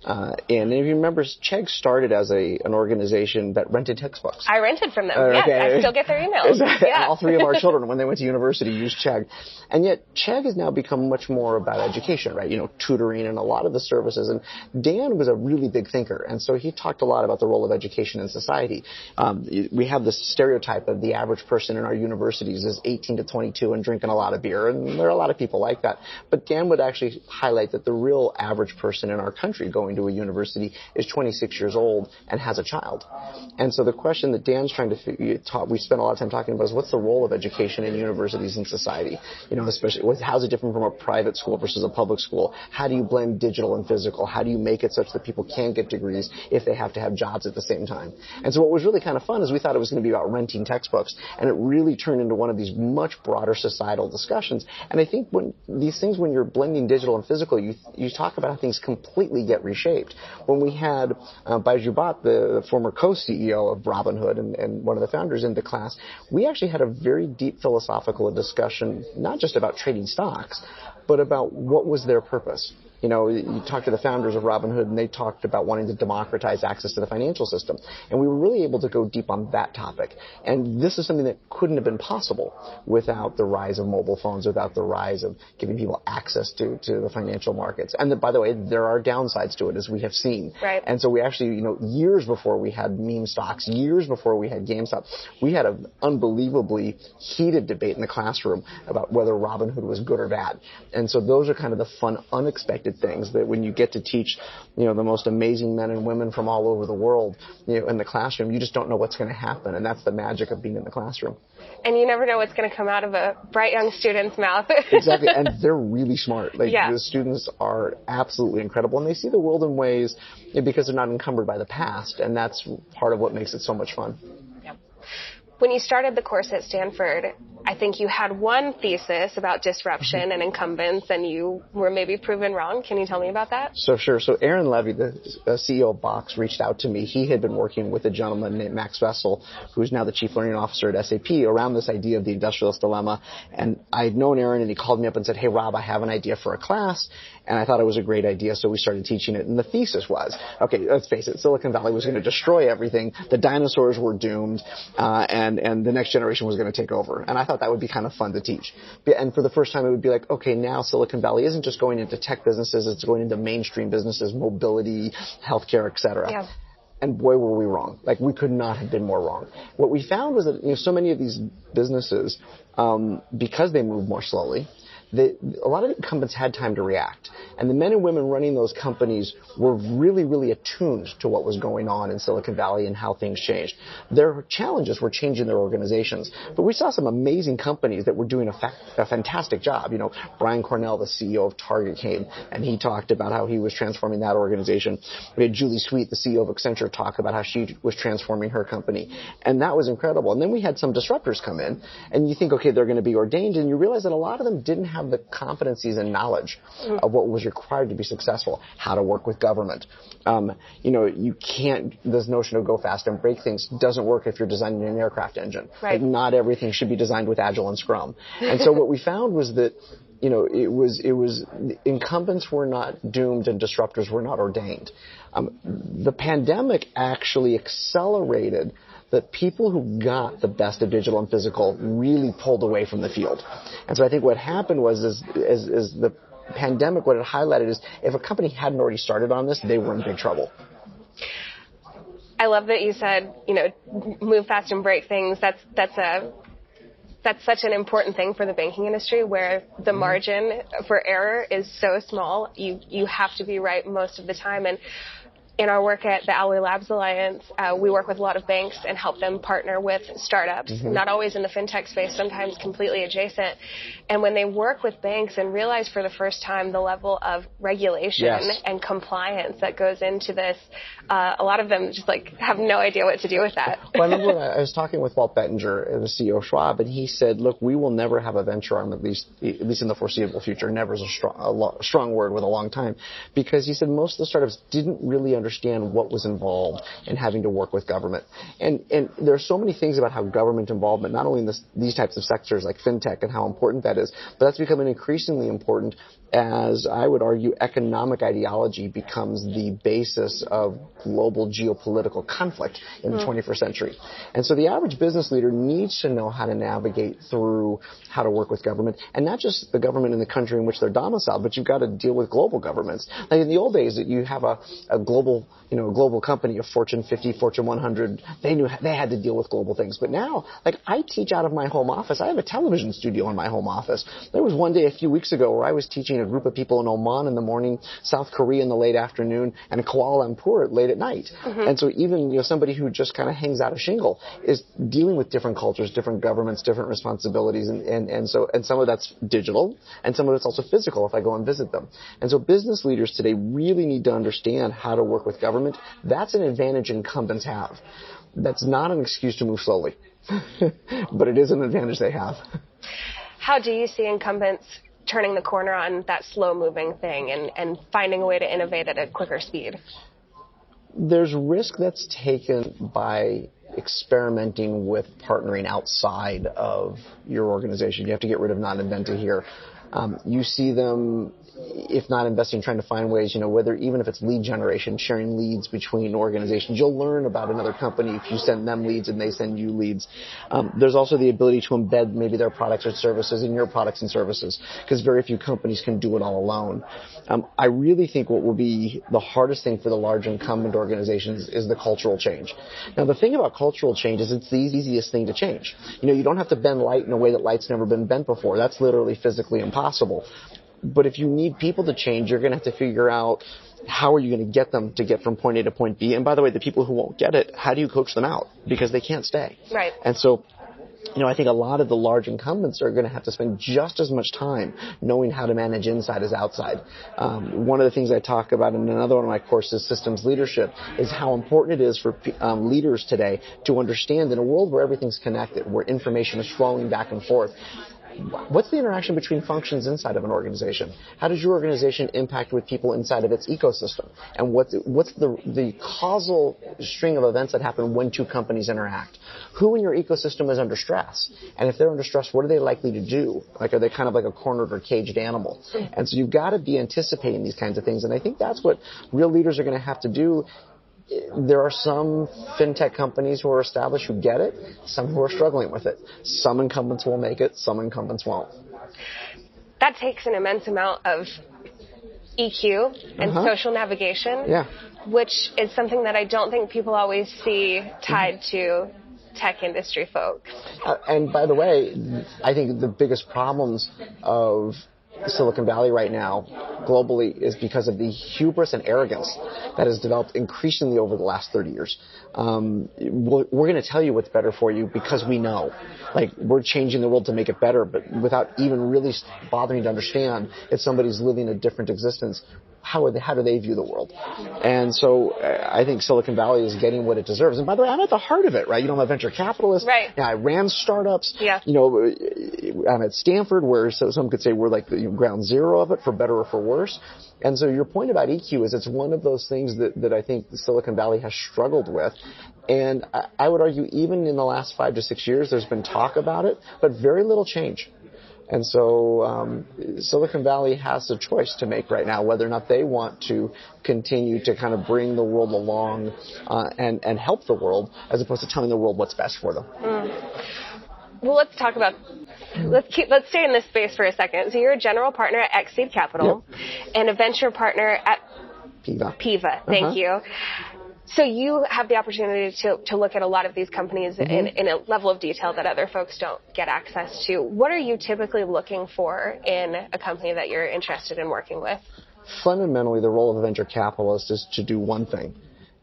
uh, and if you remember, Chegg started as a an organization that rented textbooks. I rented from them. Uh, yes, okay. I still get their emails. yeah. All three of our children, when they went to university, used Chegg. And yet, Chegg has now become much more about education, right? You know, tutoring and a lot of the services. And Dan was a really big thinker, and so he talked a lot about the role of education in society. Um, we have this stereotype of the average person in our universities is 18 to 22 and drinking a lot of beer, and there are a lot of people like that. But Dan would actually highlight that the real average person in our country going going to a university is 26 years old and has a child. And so the question that Dan's trying to figure, we spent a lot of time talking about is what's the role of education in universities in society? You know, especially with, how's it different from a private school versus a public school? How do you blend digital and physical? How do you make it such that people can get degrees if they have to have jobs at the same time? And so what was really kind of fun is we thought it was going to be about renting textbooks, and it really turned into one of these much broader societal discussions. And I think when these things, when you're blending digital and physical, you you talk about how things completely get reshaped shaped. When we had uh, Baiju Bhatt, the former co-CEO of Robinhood and, and one of the founders into class, we actually had a very deep philosophical discussion, not just about trading stocks, but about what was their purpose you know, you talk to the founders of Robinhood and they talked about wanting to democratize access to the financial system. And we were really able to go deep on that topic. And this is something that couldn't have been possible without the rise of mobile phones, without the rise of giving people access to, to the financial markets. And the, by the way, there are downsides to it, as we have seen. Right. And so we actually, you know, years before we had meme stocks, years before we had GameStop, we had an unbelievably heated debate in the classroom about whether Robinhood was good or bad. And so those are kind of the fun, unexpected things that when you get to teach, you know, the most amazing men and women from all over the world, you know, in the classroom, you just don't know what's going to happen. And that's the magic of being in the classroom. And you never know what's going to come out of a bright young student's mouth. exactly. And they're really smart. Like yeah. the students are absolutely incredible and they see the world in ways because they're not encumbered by the past. And that's part of what makes it so much fun. When you started the course at Stanford, I think you had one thesis about disruption mm-hmm. and incumbents, and you were maybe proven wrong. Can you tell me about that? So sure. So Aaron Levie, the CEO of Box, reached out to me. He had been working with a gentleman named Max Wessel, who's now the chief learning officer at SAP, around this idea of the industrialist dilemma. And I had known Aaron, and he called me up and said, "Hey Rob, I have an idea for a class." And I thought it was a great idea, so we started teaching it. And the thesis was, okay, let's face it, Silicon Valley was going to destroy everything. The dinosaurs were doomed, uh, and and and the next generation was going to take over. And I thought that would be kind of fun to teach. And for the first time, it would be like, okay, now Silicon Valley isn't just going into tech businesses; it's going into mainstream businesses, mobility, healthcare, et cetera. Yeah. And boy, were we wrong. Like we could not have been more wrong. What we found was that you know, so many of these businesses, um, because they move more slowly, a lot of incumbents had time to react. And the men and women running those companies were really, really attuned to what was going on in Silicon Valley and how things changed. Their challenges were changing their organizations. But we saw some amazing companies that were doing a, fa- a fantastic job. You know, Brian Cornell, the CEO of Target, came and he talked about how he was transforming that organization. We had Julie Sweet, the CEO of Accenture, talk about how she was transforming her company. And that was incredible. And then we had some disruptors come in and you think, okay, they're going to be ordained. And you realize that a lot of them didn't have the competencies and knowledge of what was required to be successful, how to work with government. Um, you know, you can't, this notion of go fast and break things doesn't work if you're designing an aircraft engine. Right. Like, not everything should be designed with Agile and Scrum. And so what we found was that you know, it was it was incumbents were not doomed and disruptors were not ordained. Um, the pandemic actually accelerated that people who got the best of digital and physical really pulled away from the field. And so I think what happened was is, is, is the pandemic, what it highlighted is if a company hadn't already started on this, they were in big trouble. I love that you said, you know, move fast and break things. That's that's a that's such an important thing for the banking industry where the mm-hmm. margin for error is so small. You you have to be right most of the time and in our work at the Alloy Labs Alliance, uh, we work with a lot of banks and help them partner with startups, Mm-hmm. not always in the fintech space, sometimes completely adjacent. And when they work with banks and realize for the first time the level of regulation Yes. and compliance that goes into this, uh, a lot of them just like have no idea what to do with that. well, I remember when I was talking with Walt Bettinger, the CEO of Schwab, and he said, "Look, we will never have a venture arm, at least at least in the foreseeable future. Never is a strong, a lo- strong word with a long time, because he said most of the startups didn't really understand what was involved in having to work with government. And and there are so many things about how government involvement, not only in this, these types of sectors like fintech and how important that is, but that's becoming increasingly important as I would argue economic ideology becomes the basis of global geopolitical conflict in the mm. 21st century. And so the average business leader needs to know how to navigate through how to work with government and not just the government in the country in which they're domiciled, but you've got to deal with global governments. Like in the old days that you have a, a global, you know, a global company, a Fortune 50, Fortune 100, they knew they had to deal with global things. But now, like I teach out of my home office. I have a television studio in my home office. There was one day a few weeks ago where I was teaching a group of people in Oman in the morning, South Korea in the late afternoon, and Kuala Lumpur late at night. Mm-hmm. And so even you know somebody who just kind of hangs out a shingle is dealing with different cultures, different governments, different responsibilities, and, and, and so and some of that's digital, and some of it's also physical if I go and visit them. And so business leaders today really need to understand how to work with government. That's an advantage incumbents have. That's not an excuse to move slowly, but it is an advantage they have. How do you see incumbents turning the corner on that slow moving thing and, and finding a way to innovate at a quicker speed? there's risk that's taken by experimenting with partnering outside of your organization. You have to get rid of non-invented here. Um, you see them, if not investing, trying to find ways, you know, whether even if it's lead generation, sharing leads between organizations. You'll learn about another company if you send them leads and they send you leads. Um, there's also the ability to embed maybe their products or services in your products and services because very few companies can do it all alone. Um, I really think what will be the hardest thing for the large incumbent organizations is the cultural change. Now, the thing about cultural change is it's the easiest thing to change. You know, you don't have to bend light in a way that light's never been bent before. That's literally physically impossible. But if you need people to change, you're going to have to figure out how are you going to get them to get from point A to point B. And by the way, the people who won't get it, how do you coach them out? Because they can't stay. Right. And so you know, I think a lot of the large incumbents are going to have to spend just as much time knowing how to manage inside as outside. Um, one of the things I talk about in another one of my courses, systems leadership, is how important it is for um, leaders today to understand in a world where everything's connected, where information is flowing back and forth, what's the interaction between functions inside of an organization? How does your organization impact with people inside of its ecosystem? And what's, what's the, the causal string of events that happen when two companies interact? Who in your ecosystem is under stress? And if they're under stress, what are they likely to do? Like, are they kind of like a cornered or caged animal? And so you've got to be anticipating these kinds of things. And I think that's what real leaders are going to have to do there are some fintech companies who are established who get it, some who are struggling with it. Some incumbents will make it, some incumbents won't. That takes an immense amount of EQ and uh-huh. social navigation. Yeah. Which is something that I don't think people always see tied to tech industry folks. Uh, and by the way, I think the biggest problems of Silicon Valley right now, globally, is because of the hubris and arrogance that has developed increasingly over the last 30 years. Um, we're, we're going to tell you what's better for you because we know. Like, we're changing the world to make it better, but without even really bothering to understand if somebody's living a different existence, how, are they, how do they view the world? And so I think Silicon Valley is getting what it deserves. And by the way, I'm at the heart of it, right? You know, I'm a venture capitalist. Right. Yeah, I ran startups. Yeah. You know, I'm at Stanford, where so some could say we're like the ground zero of it, for better or for worse. And so your point about EQ is it's one of those things that, that I think Silicon Valley has struggled with. And I, I would argue even in the last five to six years, there's been talk about it, but very little change. And so um, Silicon Valley has a choice to make right now whether or not they want to continue to kind of bring the world along uh, and, and help the world as opposed to telling the world what's best for them. Mm. Well, let's talk about let's keep let's stay in this space for a second. So you're a general partner at Xseed Capital yep. and a venture partner at Piva. Piva, thank uh-huh. you. So you have the opportunity to, to look at a lot of these companies mm-hmm. in, in a level of detail that other folks don't get access to. What are you typically looking for in a company that you're interested in working with? Fundamentally, the role of a venture capitalist is to do one thing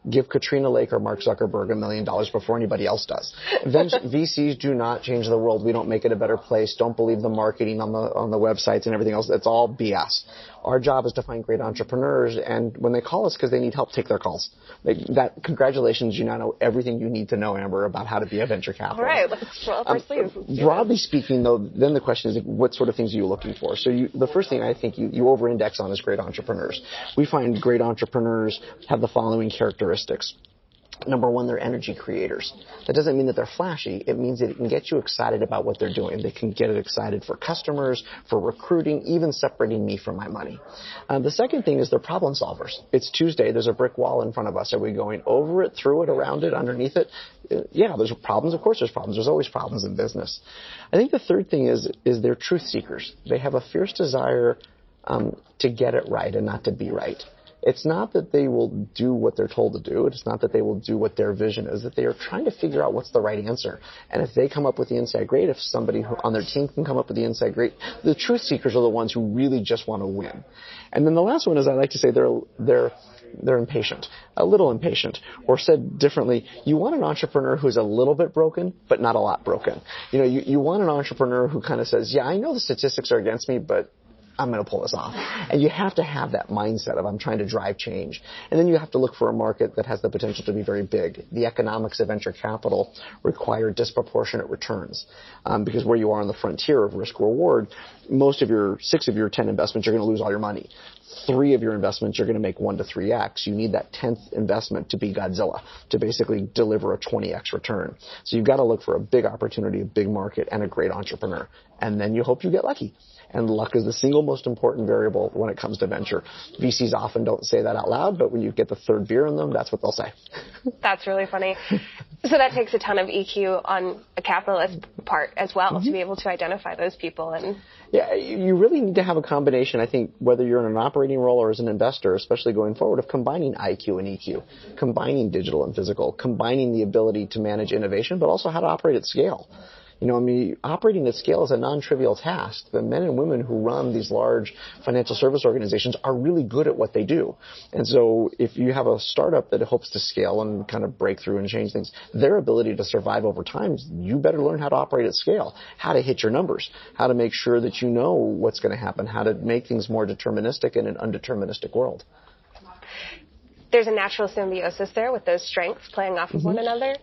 give Katrina Lake or Mark Zuckerberg a million dollars before anybody else does. VCs do not change the world. We don't make it a better place. Don't believe the marketing on the on the websites and everything else. It's all BS. Our job is to find great entrepreneurs, and when they call us because they need help, take their calls. Like that. Congratulations, you now know everything you need to know, Amber, about how to be a venture capitalist. All right, let's roll up our um, sleeves. Broadly speaking, though, then the question is, what sort of things are you looking for? So you, the first thing I think you, you over-index on is great entrepreneurs. We find great entrepreneurs have the following characteristics. Number one, they're energy creators. That doesn't mean that they're flashy. It means that it can get you excited about what they're doing. They can get it excited for customers, for recruiting, even separating me from my money. Uh, the second thing is they're problem solvers. It's Tuesday. There's a brick wall in front of us. Are we going over it, through it, around it, underneath it? Uh, yeah, there's problems. Of course, there's problems. There's always problems in business. I think the third thing is is they're truth seekers. They have a fierce desire um, to get it right and not to be right. It's not that they will do what they're told to do. It's not that they will do what their vision is. That they are trying to figure out what's the right answer. And if they come up with the inside great, if somebody on their team can come up with the inside great, the truth seekers are the ones who really just want to win. And then the last one is I like to say they're they're they're impatient, a little impatient. Or said differently, you want an entrepreneur who's a little bit broken, but not a lot broken. You know, you, you want an entrepreneur who kind of says, yeah, I know the statistics are against me, but I'm going to pull this off. And you have to have that mindset of I'm trying to drive change. And then you have to look for a market that has the potential to be very big. The economics of venture capital require disproportionate returns um, because where you are on the frontier of risk reward, most of your six of your ten investments you're going to lose all your money. Three of your investments you're going to make one to three x. You need that tenth investment to be Godzilla to basically deliver a 20x return. So you've got to look for a big opportunity, a big market, and a great entrepreneur. And then you hope you get lucky and luck is the single most important variable when it comes to venture. VCs often don't say that out loud, but when you get the third beer in them, that's what they'll say. That's really funny. so that takes a ton of EQ on a capitalist part as well mm-hmm. to be able to identify those people and yeah, you really need to have a combination. I think whether you're in an operating role or as an investor, especially going forward, of combining IQ and EQ, combining digital and physical, combining the ability to manage innovation, but also how to operate at scale. You know, I mean, operating at scale is a non-trivial task. The men and women who run these large financial service organizations are really good at what they do. And so if you have a startup that hopes to scale and kind of break through and change things, their ability to survive over time, you better learn how to operate at scale, how to hit your numbers, how to make sure that you know what's going to happen, how to make things more deterministic in an undeterministic world. There's a natural symbiosis there with those strengths playing off of mm-hmm. one another.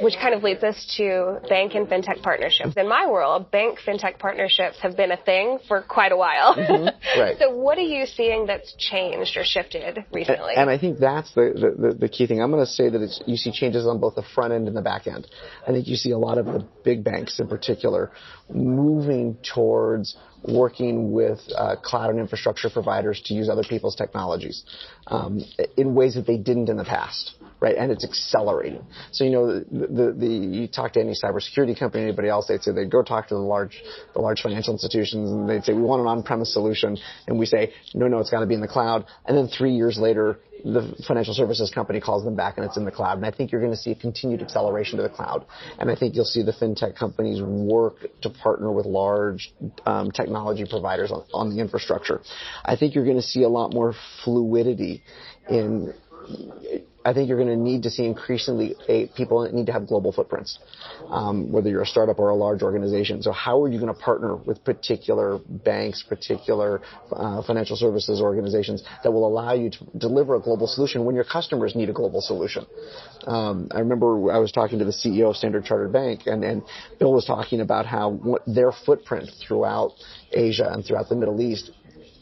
Which kind of leads us to bank and fintech partnerships. In my world, bank fintech partnerships have been a thing for quite a while. Mm-hmm. Right. so, what are you seeing that's changed or shifted recently? And, and I think that's the, the, the, key thing. I'm going to say that you see changes on both the front end and the back end. I think you see a lot of the big banks in particular moving towards working with uh, cloud and infrastructure providers to use other people's technologies um, in ways that they didn't in the past right? And it's accelerating. So you know, the, the, the you talk to any cybersecurity company, anybody else, they'd say they go talk to the large the large financial institutions, and they'd say we want an on-premise solution, and we say no, no, it's got to be in the cloud. And then three years later, the financial services company calls them back and it's in the cloud. And I think you're going to see a continued acceleration to the cloud. And I think you'll see the fintech companies work to partner with large um, technology providers on, on the infrastructure. I think you're going to see a lot more fluidity in I think you're going to need to see increasingly a, people need to have global footprints, um, whether you're a startup or a large organization. So how are you going to partner with particular banks, particular uh, financial services organizations that will allow you to deliver a global solution when your customers need a global solution? Um, I remember I was talking to the CEO of Standard Chartered Bank, and, and Bill was talking about how their footprint throughout Asia and throughout the Middle East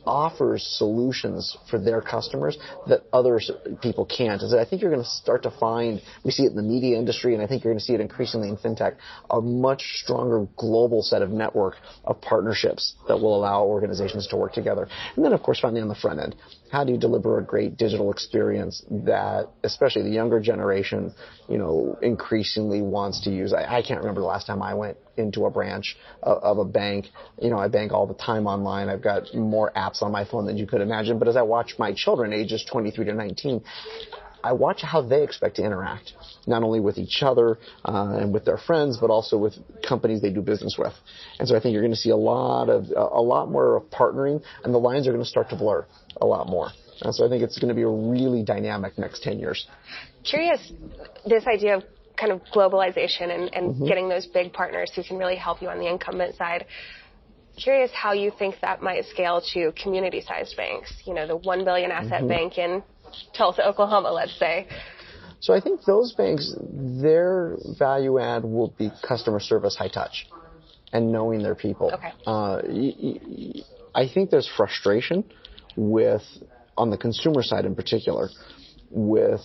offers solutions for their customers that other people can't. And so I think you're going to start to find, we see it in the media industry, and I think you're going to see it increasingly in fintech, a much stronger global set of network of partnerships that will allow organizations to work together. And then, of course, finally on the front end, how do you deliver a great digital experience that, especially the younger generation, you know, increasingly wants to use? I, I can't remember the last time I went into a branch of, of, a bank. You know, I bank all the time online. I've got more apps on my phone than you could imagine. But as I watch my children, ages 23 to 19, I watch how they expect to interact, not only with each other uh, and with their friends, but also with companies they do business with. And so I think you're going to see a lot of a lot more of partnering, and the lines are going to start to blur a lot more. And so I think it's going to be a really dynamic next 10 years. Curious, this idea of kind of globalization and, and mm-hmm. getting those big partners who can really help you on the incumbent side. Curious how you think that might scale to community-sized banks. You know, the one billion asset mm-hmm. bank in Tulsa, Oklahoma, let's say. So I think those banks, their value add will be customer service high touch and knowing their people. Okay. Uh, I think there's frustration with, on the consumer side in particular, with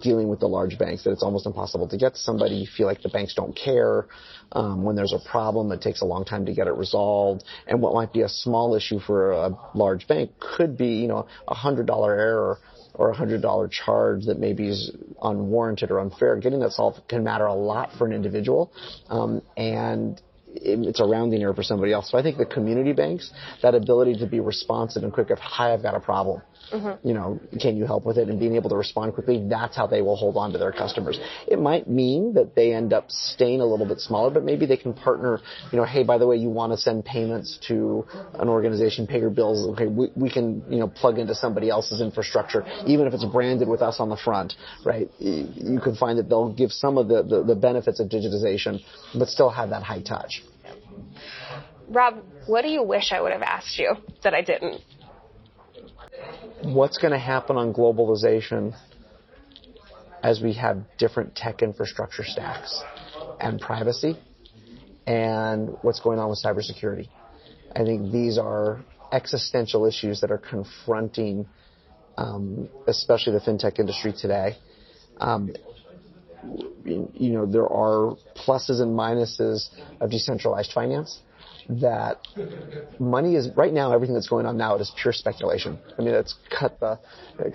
dealing with the large banks that it's almost impossible to get to somebody. You feel like the banks don't care. Um, when there's a problem, it takes a long time to get it resolved. And what might be a small issue for a large bank could be, you know, a hundred dollar error or a hundred dollar charge that maybe is unwarranted or unfair. Getting that solved can matter a lot for an individual, um, and it's a rounding error for somebody else. So I think the community banks, that ability to be responsive and quick if, hi, I've got a problem Mm-hmm. You know, can you help with it? And being able to respond quickly, that's how they will hold on to their customers. It might mean that they end up staying a little bit smaller, but maybe they can partner, you know, hey, by the way, you want to send payments to an organization, pay your bills. Okay, we, we can, you know, plug into somebody else's infrastructure, even if it's branded with us on the front, right? You can find that they'll give some of the, the, the benefits of digitization, but still have that high touch. Rob, what do you wish I would have asked you that I didn't? What's going to happen on globalization as we have different tech infrastructure stacks and privacy and what's going on with cybersecurity. I think these are existential issues that are confronting, um, especially the fintech industry today. Um, you know, there are pluses and minuses of decentralized finance that money is right now everything that's going on now it is pure speculation. I mean, let's cut the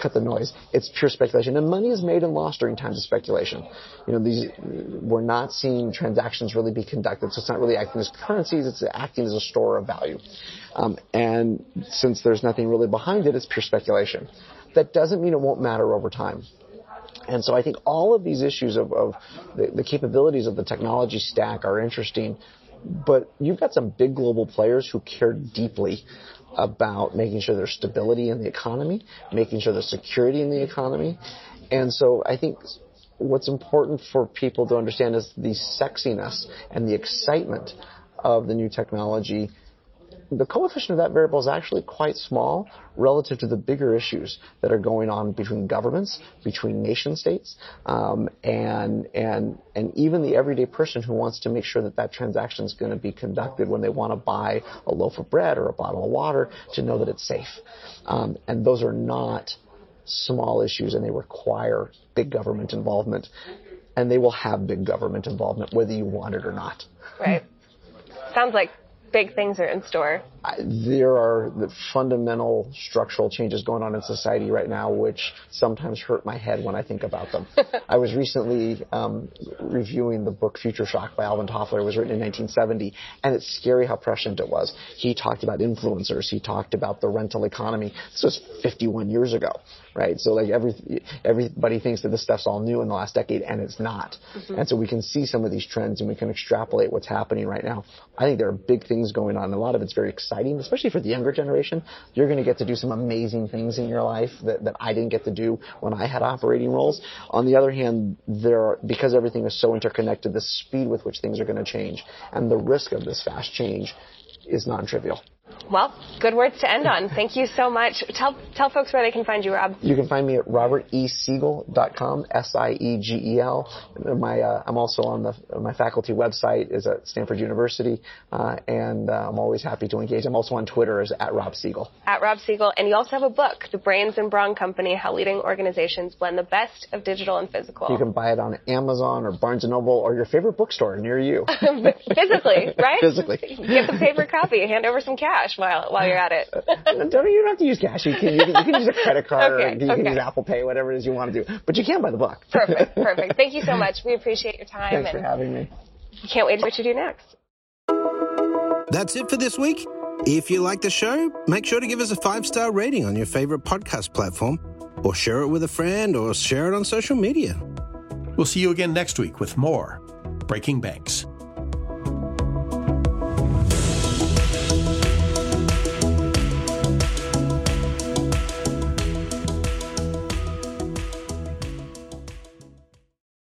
cut the noise. It's pure speculation, and money is made and lost during times of speculation. You know, these we're not seeing transactions really be conducted, so it's not really acting as currencies. It's acting as a store of value, um, and since there's nothing really behind it, it's pure speculation. That doesn't mean it won't matter over time. And so I think all of these issues of, of the, the, capabilities of the technology stack are interesting but you've got some big global players who care deeply about making sure there's stability in the economy, making sure there's security in the economy. And so I think what's important for people to understand is the sexiness and the excitement of the new technology the coefficient of that variable is actually quite small relative to the bigger issues that are going on between governments, between nation states, um, and and and even the everyday person who wants to make sure that that transaction is going to be conducted when they want to buy a loaf of bread or a bottle of water to know that it's safe. Um, and those are not small issues, and they require big government involvement. And they will have big government involvement whether you want it or not. Right. Sounds like big things are in store? There are the fundamental structural changes going on in society right now, which sometimes hurt my head when I think about them. I was recently um, reviewing the book Future Shock by Alvin Toffler. It was written in 1970, and it's scary how prescient it was. He talked about influencers. He talked about the rental economy. This was 51 years ago, right? So like every everybody thinks that this stuff's all new in the last decade, and it's not. Mm-hmm. And so we can see some of these trends, and we can extrapolate what's happening right now. I think there are big things going on. And a lot of it's very exciting, especially for the younger generation. You're going to get to do some amazing things in your life that, that I didn't get to do when I had operating roles. On the other hand, there are, because everything is so interconnected, the speed with which things are going to change and the risk of this fast change is non-trivial. Well, good words to end on. Thank you so much. Tell tell folks where they can find you, Rob. You can find me at robertesiegel.com, S-I-E-G-E-L. My uh, I'm also on the my faculty website is at Stanford University, uh, and uh, I'm always happy to engage. I'm also on Twitter as at Rob Siegel. At Rob Siegel, and you also have a book, The Brains and Brawn Company: How Leading Organizations Blend the Best of Digital and Physical. You can buy it on Amazon or Barnes and Noble or your favorite bookstore near you. Physically, right? Physically. Get the paper copy. Hand over some cash while while you're at it. don't you don't have to use cash. You can, you can, you can use a credit card okay, or you can use Apple Pay, whatever it is you want to do. But you can buy the book. Perfect, perfect. Thank you so much. We appreciate your time. Thanks for having me. Can't wait to what you do next. That's it for this week. If you like the show, make sure to give us a five star rating on your favorite podcast platform, or share it with a friend, or share it on social media. We'll see you again next week with more Breaking Banks.